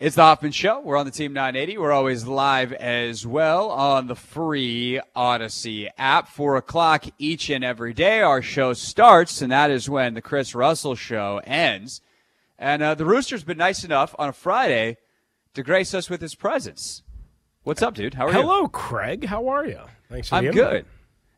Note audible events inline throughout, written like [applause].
It's the Hoffman Show. We're on the Team 980. We're always live as well on the free Odyssey app. Four o'clock each and every day. Our show starts, and that is when the Chris Russell Show ends. And uh, the Rooster's been nice enough on a Friday to grace us with his presence. What's up, dude? How are Hello, you? Hello, Craig. How are you? Thanks for I'm the good.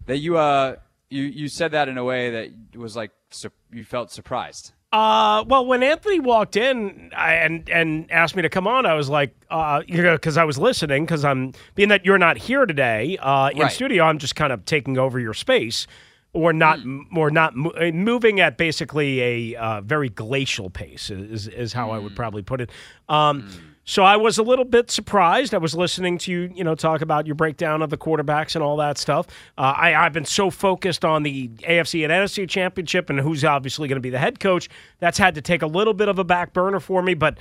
That you uh you you said that in a way that was like su- you felt surprised. Uh, well, when Anthony walked in I, and and asked me to come on, I was like, uh, you know, because I was listening, because I'm being that you're not here today uh, in Right. studio, I'm just kind of taking over your space, or not, or not mo- uh, moving at basically a uh, very glacial pace is is how I would probably put it. Um, So I was a little bit surprised. I was listening to you, you know, talk about your breakdown of the quarterbacks and all that stuff. Uh, I, I've been so focused on the AFC and NFC championship and who's obviously going to be the head coach. That's had to take a little bit of a back burner for me, but.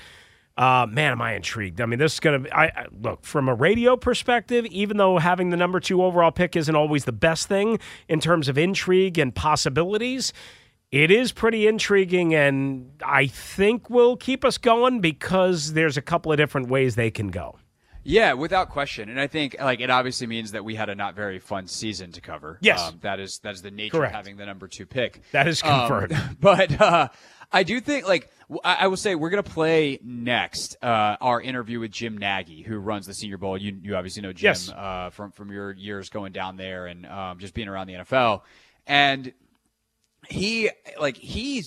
Uh, man, am I intrigued? I mean, this is going to. I, look from a radio perspective. Even though having the number two overall pick isn't always the best thing in terms of intrigue and possibilities, it is pretty intriguing, and I think will keep us going because there's a couple of different ways they can go. Yeah, without question. And I think like it obviously means that we had a not very fun season to cover. Yes. Um, that is that is the nature Correct. of having the number two pick. That is Um, confirmed. [laughs] but uh, I do think like I, will say we're gonna play next uh, our interview with Jim Nagy, who runs the Senior Bowl. You you obviously know Jim Yes. uh, from from your years going down there and um, just being around the NFL. And he like he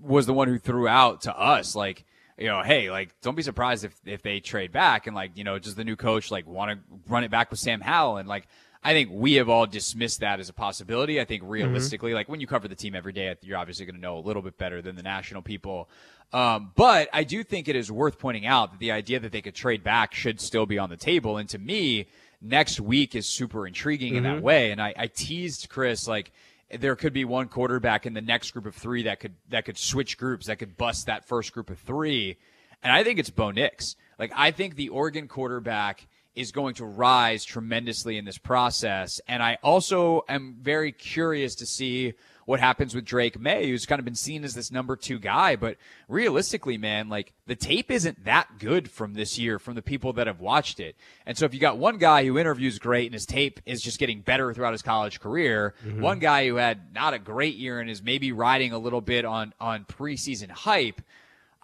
was the one who threw out to us like you know hey like don't be surprised if if they trade back and like you know does the new coach like want to run it back with Sam Howell and like I think we have all dismissed that as a possibility. I think realistically, like when you cover the team every day, you're obviously going to know a little bit better than the national people. Um, but I do think it is worth pointing out that the idea that they could trade back should still be on the table. And to me, next week is super intriguing in that way. And I, I teased Chris like there could be one quarterback in the next group of three that could that could switch groups that could bust that first group of three, and I think it's Bo Nix. Like I think the Oregon quarterback is going to rise tremendously in this process, and I also am very curious to see what happens with Drake Maye, who's kind of been seen as this number two guy, but realistically, man, like the tape isn't that good from this year from the people that have watched it. And so if you got one guy who interviews great and his tape is just getting better throughout his college career, mm-hmm. one guy who had not a great year and is maybe riding a little bit on on preseason hype,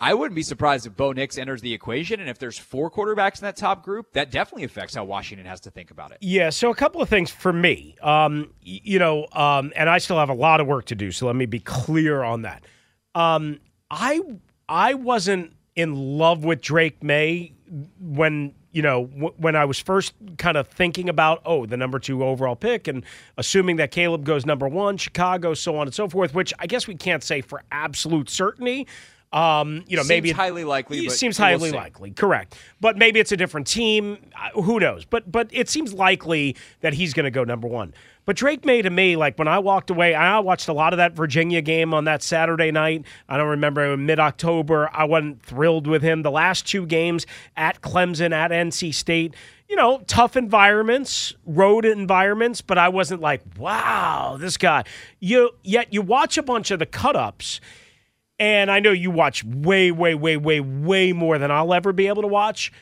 I wouldn't be surprised if Bo Nix enters the equation. And if there's four quarterbacks in that top group, that definitely affects how Washington has to think about it. Yeah, so a couple of things for me. Um, you know, um, and I still have a lot of work to do, so let me be clear on that. Um, I I wasn't in love with Drake Maye when you know when I was first kind of thinking about oh the number two overall pick and assuming that Caleb goes number one, Chicago, so on and so forth. Which I guess we can't say for absolute certainty. Um, you know, Seems maybe it- highly likely, It seems we'll highly see. likely, correct. But maybe it's a different team. Uh, Who knows? But but it seems likely that he's going to go number one. But Drake Maye to me, like when I walked away, I watched a lot of that Virginia game on that Saturday night. I don't remember mid October. I wasn't thrilled with him. The last two games at Clemson, at NC State, you know, tough environments, road environments, but I wasn't like, wow, this guy. You yet you watch a bunch of the cut ups. And I know you watch way, way, way, way, way more than I'll ever be able to watch.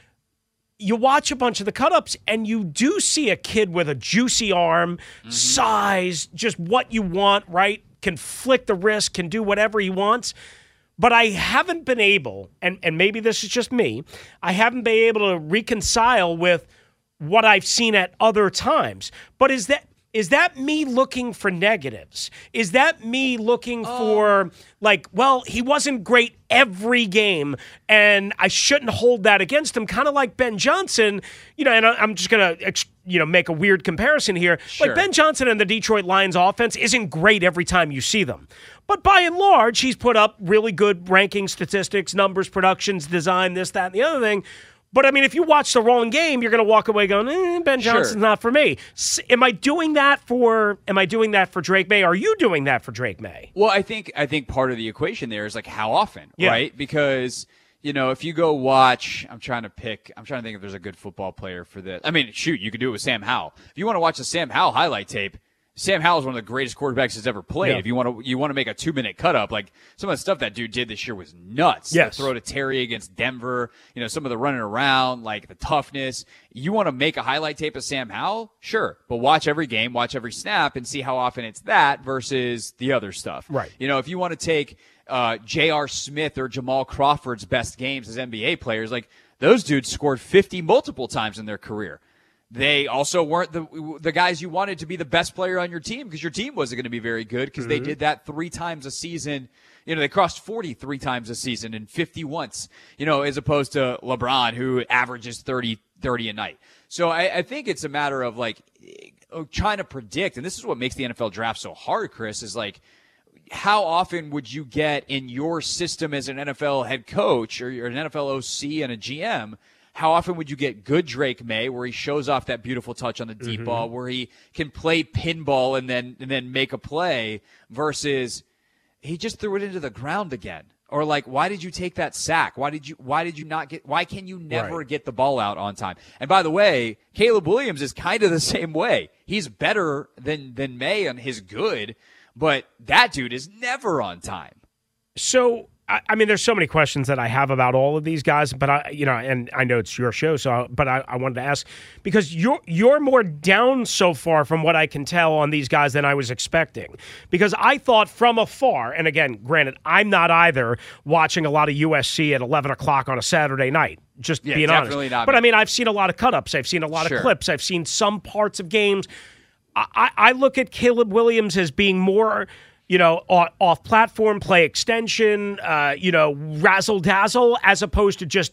You watch a bunch of the cut ups and you do see a kid with a juicy arm, mm-hmm. size, just what you want, right? Can flick the wrist, can do whatever he wants. But I haven't been able, and, and maybe this is just me, I haven't been able to reconcile with what I've seen at other times. But is that is that me looking for negatives? Is that me looking oh. for like, well, he wasn't great every game, and I shouldn't hold that against him? Kind of like Ben Johnson, you know. And I- I'm just gonna, you know, make a weird comparison here. Sure. Like Ben Johnson and the Detroit Lions offense isn't great every time you see them. But by and large, he's put up really good ranking statistics, numbers, productions, design, this, that, and the other thing. But I mean, if you watch the wrong game, you're going to walk away going, eh, "Ben Sure. Johnson's not for me." S- am I doing that for? Am I doing that for Drake Maye? Are you doing that for Drake Maye? Well, I think I think part of the equation there is like how often, Yeah. right? Because you know, if you go watch, I'm trying to pick, I'm trying to think if there's a good football player for this. I mean, shoot, you could do it with Sam Howell. If you want to watch the Sam Howell highlight tape, Sam Howell is one of the greatest quarterbacks that's ever played. Yeah. If you want to, you want to make a two minute cut up, like some of the stuff that dude did this year was nuts. Yes. The throw to Terry against Denver, you know, some of the running around, like the toughness. You want to make a highlight tape of Sam Howell? Sure. But watch every game, watch every snap and see how often it's that versus the other stuff. Right. You know, if you want to take, uh, J.R. Smith or Jamal Crawford's best games as NBA players, like those dudes scored 50 multiple times in their career. They also weren't the the guys you wanted to be the best player on your team because your team wasn't going to be very good because they did that three times a season. You know, they crossed 40 three times a season and 50 once, you know, as opposed to LeBron who averages 30, 30 a night. So I, I think it's a matter of like eh, trying to predict. And this is what makes the NFL draft so hard, Chris, is like, how often would you get in your system as an NFL head coach or you're an NFL OC and a GM? How often would you get good Drake Maye where he shows off that beautiful touch on the deep mm-hmm. ball, where he can play pinball and then and then make a play versus he just threw it into the ground again? Or like, why did you take that sack? Why did you why did you not get why can you never Right. get the ball out on time? And by the way, Caleb Williams is kind of the [laughs] same way. He's better than than Maye and his good, but that dude is never on time. So, I, I mean, there's so many questions that I have about all of these guys, but I, you know, and I know it's your show, so, but I, I wanted to ask because you're you're more down so far from what I can tell on these guys than I was expecting. Because I thought from afar, and again, granted, I'm not either watching a lot of USC at 11 o'clock on a Saturday night. Just Yeah, being honest, not but. I mean, I've seen a lot of cut ups. I've seen a lot Sure. of clips. I've seen some parts of games. I, I I look at Caleb Williams as being more, you know, off platform play extension, uh, you know, razzle dazzle, as opposed to just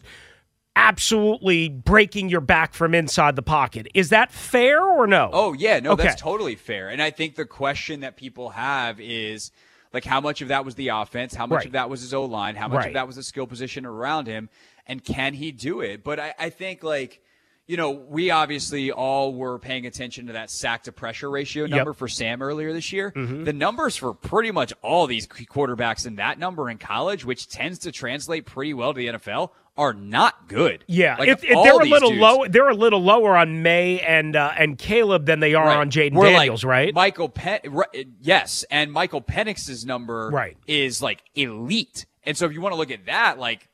absolutely breaking your back from inside the pocket. Is that fair or no? Oh yeah, no, Okay. that's totally fair. And I think the question that people have is like how much of that was the offense, how much Right. of that was his O line, how much Right. of that was the skill position around him, and can he do it? But I, I think like you know, we obviously all were paying attention to that sack to pressure ratio number for Sam earlier this year. Mm-hmm. The numbers for pretty much all these quarterbacks in that number in college, which tends to translate pretty well to the NFL, are not good. Yeah, Like, if, if they're a little dudes- low, they're a little lower on Maye and uh, and Caleb than they are Right. on Jayden We're like Daniels, right? Michael Pen, right, yes, and Michael Penix's number Right. is like elite. And so if you want to look at that, like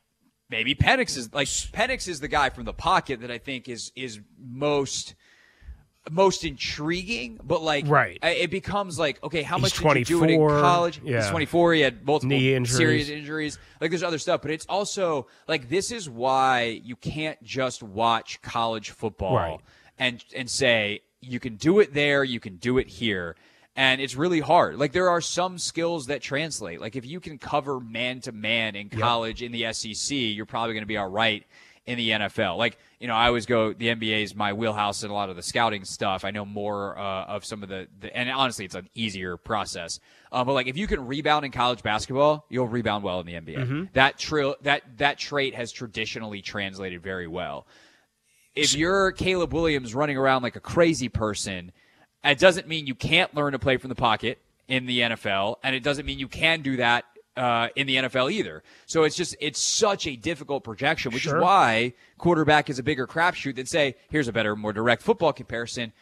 maybe Penix is like Penix is the guy from the pocket that I think is is most most intriguing, but like Right. It becomes like okay, how much did you do it in college? yeah. He's 24. He had multiple Knee injuries. serious injuries. Like there's other stuff, but it's also like this is why you can't just watch college football Right. and and say you can do it there, you can do it here. And it's really hard. Like there are some skills that translate. Like if you can cover man to man in college in the SEC, you're probably going to be all right in the NFL. Like, you know, I always go the NBA is my wheelhouse in a lot of the scouting stuff. I know more uh, of some of the, the and honestly it's an easier process. Uh, but like if you can rebound in college basketball, you'll rebound well in the NBA. That trill that that trait has traditionally translated very well if you're Caleb Williams running around like a crazy person, it doesn't mean you can't learn to play from the pocket in the NFL, and it doesn't mean you can do that uh, in the NFL either. So it's just it's such a difficult projection, which Sure. is why quarterback is a bigger crapshoot than say here's a better, more direct football comparison.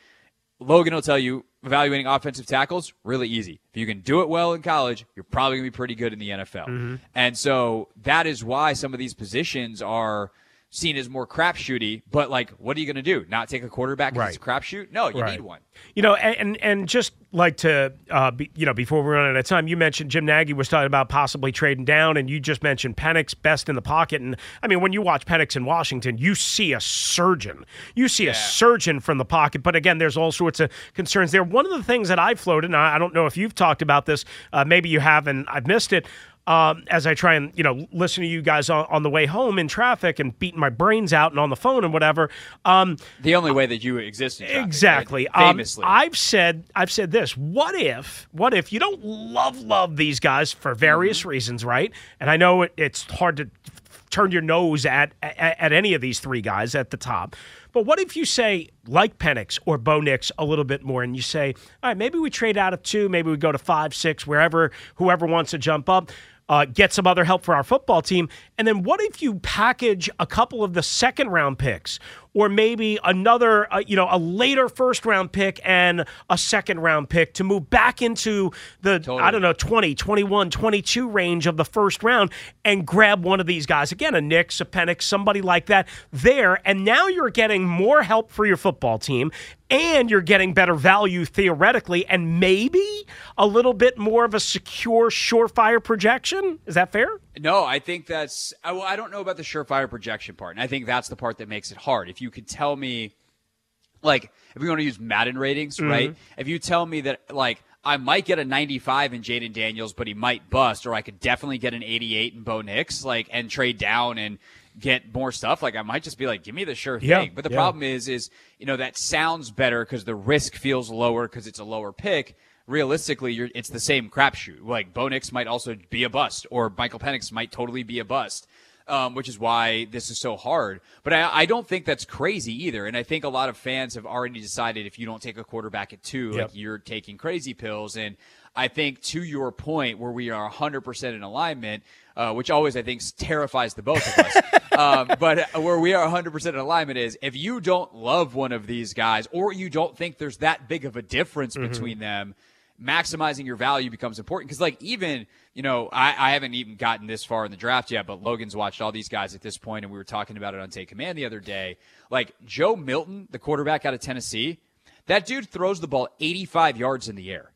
Logan will tell you evaluating offensive tackles really easy. If you can do it well in college, you're probably going to be pretty good in the NFL. Mm-hmm. And so that is why some of these positions are seen as more crapshooty. But like, what are you going to do? Not take a quarterback because Right. it's a crapshoot? No, you Right. need one. You know, and and, just like to, uh, be, you know, before we run out of time, you mentioned Jim Nagy was talking about possibly trading down, and you just mentioned Penix best in the pocket. And I mean, when you watch Penix in Washington, you see a surgeon. You see a surgeon from the pocket. But again, there's all sorts of concerns there. One of the things that I've floated, and I I don't know if you've talked about this, uh, maybe you have, and I've missed it. Um, as I try and you know listen to you guys on, on the way home in traffic and beating my brains out and on the phone and whatever. Um, The only way that you exist in traffic, right? Exactly. Um, I've said I've said this. What if what if you don't love love these guys for various Mm-hmm. reasons, right? And I know it, it's hard to turn your nose at, at at any of these three guys at the top. But what if you say like Penix or Bo Nix a little bit more, and you say, all right, maybe we trade out of two, maybe we go to five, six, wherever whoever wants to jump up. Uh, get some other help for our football team. And then what if you package a couple of the second round picks or maybe another, uh, you know, a later first round pick and a second round pick to move back into the, totally. I don't know, 20, 21, 22 range of the first round and grab one of these guys. Again, a Nix, a Penix, somebody like that there. And now you're getting more help for your football team and you're getting better value theoretically and maybe a little bit more of a secure surefire projection is that fair no i think that's well, i don't know about the surefire projection part and i think that's the part that makes it hard if you could tell me like if we want to use madden ratings mm-hmm. right if you tell me that like I might get a 95 in Jayden Daniels, but he might bust, or I could definitely get an 88 in Bo Nix, like, and trade down and get more stuff, like I might just be like, give me the sure thing. Yeah, but the yeah. problem is, is you know that sounds better because the risk feels lower because it's a lower pick. Realistically, it's the same crapshoot. Like Bo Nix might also be a bust, or Michael Penix might totally be a bust. Um, which is why this is so hard. But I, I, don't think that's crazy either. And I think a lot of fans have already decided if you don't take a quarterback at two, yep. like you're taking crazy pills. And I think to your point, where we are 100% in alignment, uh, which always I think terrifies the both of us. [laughs] um, but where we are 100% in alignment is if you don't love one of these guys or you don't think there's that big of a difference mm-hmm. between them, maximizing your value becomes important. Because, like, even, you know, I, I, haven't even gotten this far in the draft yet, but Logan's watched all these guys at this point, and we were talking about it on Take Command the other day. Like, Joe Milton, the quarterback out of Tennessee, that dude throws the ball 85 yards in the air.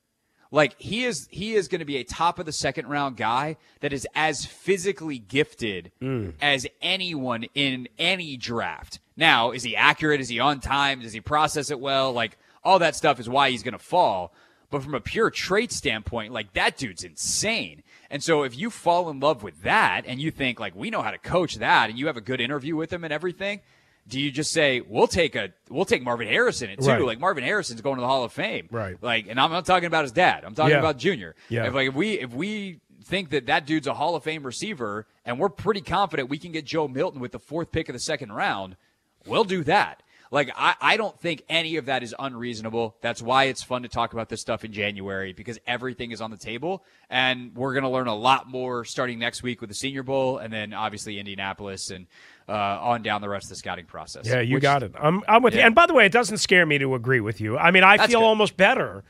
Like he is he is going to be a top of the second round guy that is as physically gifted mm. as anyone in any draft. Now, is he accurate? Is he on time? Does he process it well? Like all that stuff is why he's going to fall. But from a pure trait standpoint, like that dude's insane. And so if you fall in love with that and you think like we know how to coach that and you have a good interview with him and everything, do you just say we'll take a we'll take Marvin Harrison it too? Right. Like Marvin Harrison's going to the Hall of Fame, right? Like, and I'm not talking about his dad. I'm talking yeah. about Junior. Yeah. If like if we if we think that that dude's a Hall of Fame receiver, and we're pretty confident we can get Joe Milton with the fourth pick of the second round, we'll do that. Like, I, I don't think any of that is unreasonable. That's why it's fun to talk about this stuff in January because everything is on the table. And we're going to learn a lot more starting next week with the Senior Bowl and then obviously Indianapolis and uh, on down the rest of the scouting process. Yeah, you which, got it. I'm, I'm with yeah. you. And by the way, it doesn't scare me to agree with you. I mean, I That's feel good. almost better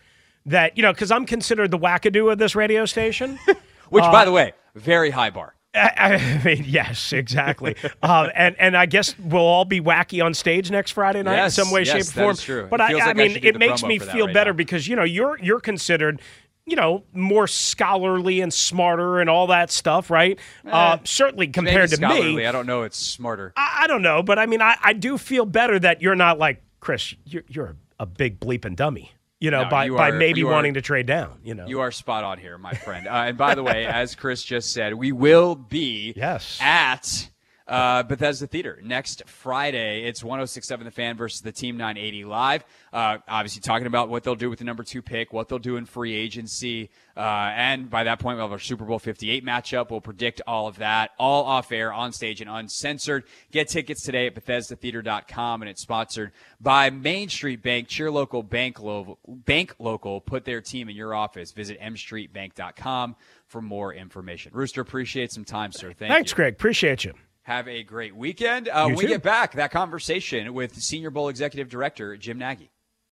that, you know, because I'm considered the wackadoo of this radio station. [laughs] which, uh, by the way, very high bar. I, I [laughs] mean, yes, exactly. uh, [laughs] and and I guess we'll all be wacky on stage next Friday night yes, in some way, yes, shape, or form. true. But I, I like mean, it makes me feel right better now. because you know you're you're considered you know, more scholarly and smarter and all that stuff, right? Eh, uh, certainly compared to me. I don't know. It's smarter. I, I, don't know, but I mean, I, I do feel better that you're not like Chris. You're, you're a big bleeping dummy. You know, no, by, you by are, maybe are, wanting to trade down. You know, you are spot on here, my friend. Uh, and by the way, as Chris just said, we will be yes at uh, Bethesda Theater next Friday. It's 1067 The Fan versus the Team 980 Live. Uh, obviously, talking about what they'll do with the number two pick, what they'll do in free agency. Uh, and by that point, we'll have our Super Bowl 58 matchup. We'll predict all of that, all off air, on stage, and uncensored. Get tickets today at BethesdaTheater.com, and it's sponsored by Main Street Bank. Cheer local, bank, lo- bank local. Put their team in your office. Visit mstreetbank.com for more information. Rooster, appreciate some time, sir. Thank Thanks, you. Greg. Appreciate you. Have a great weekend. Uh, when we get back, that conversation with Senior Bowl Executive Director Jim Nagy.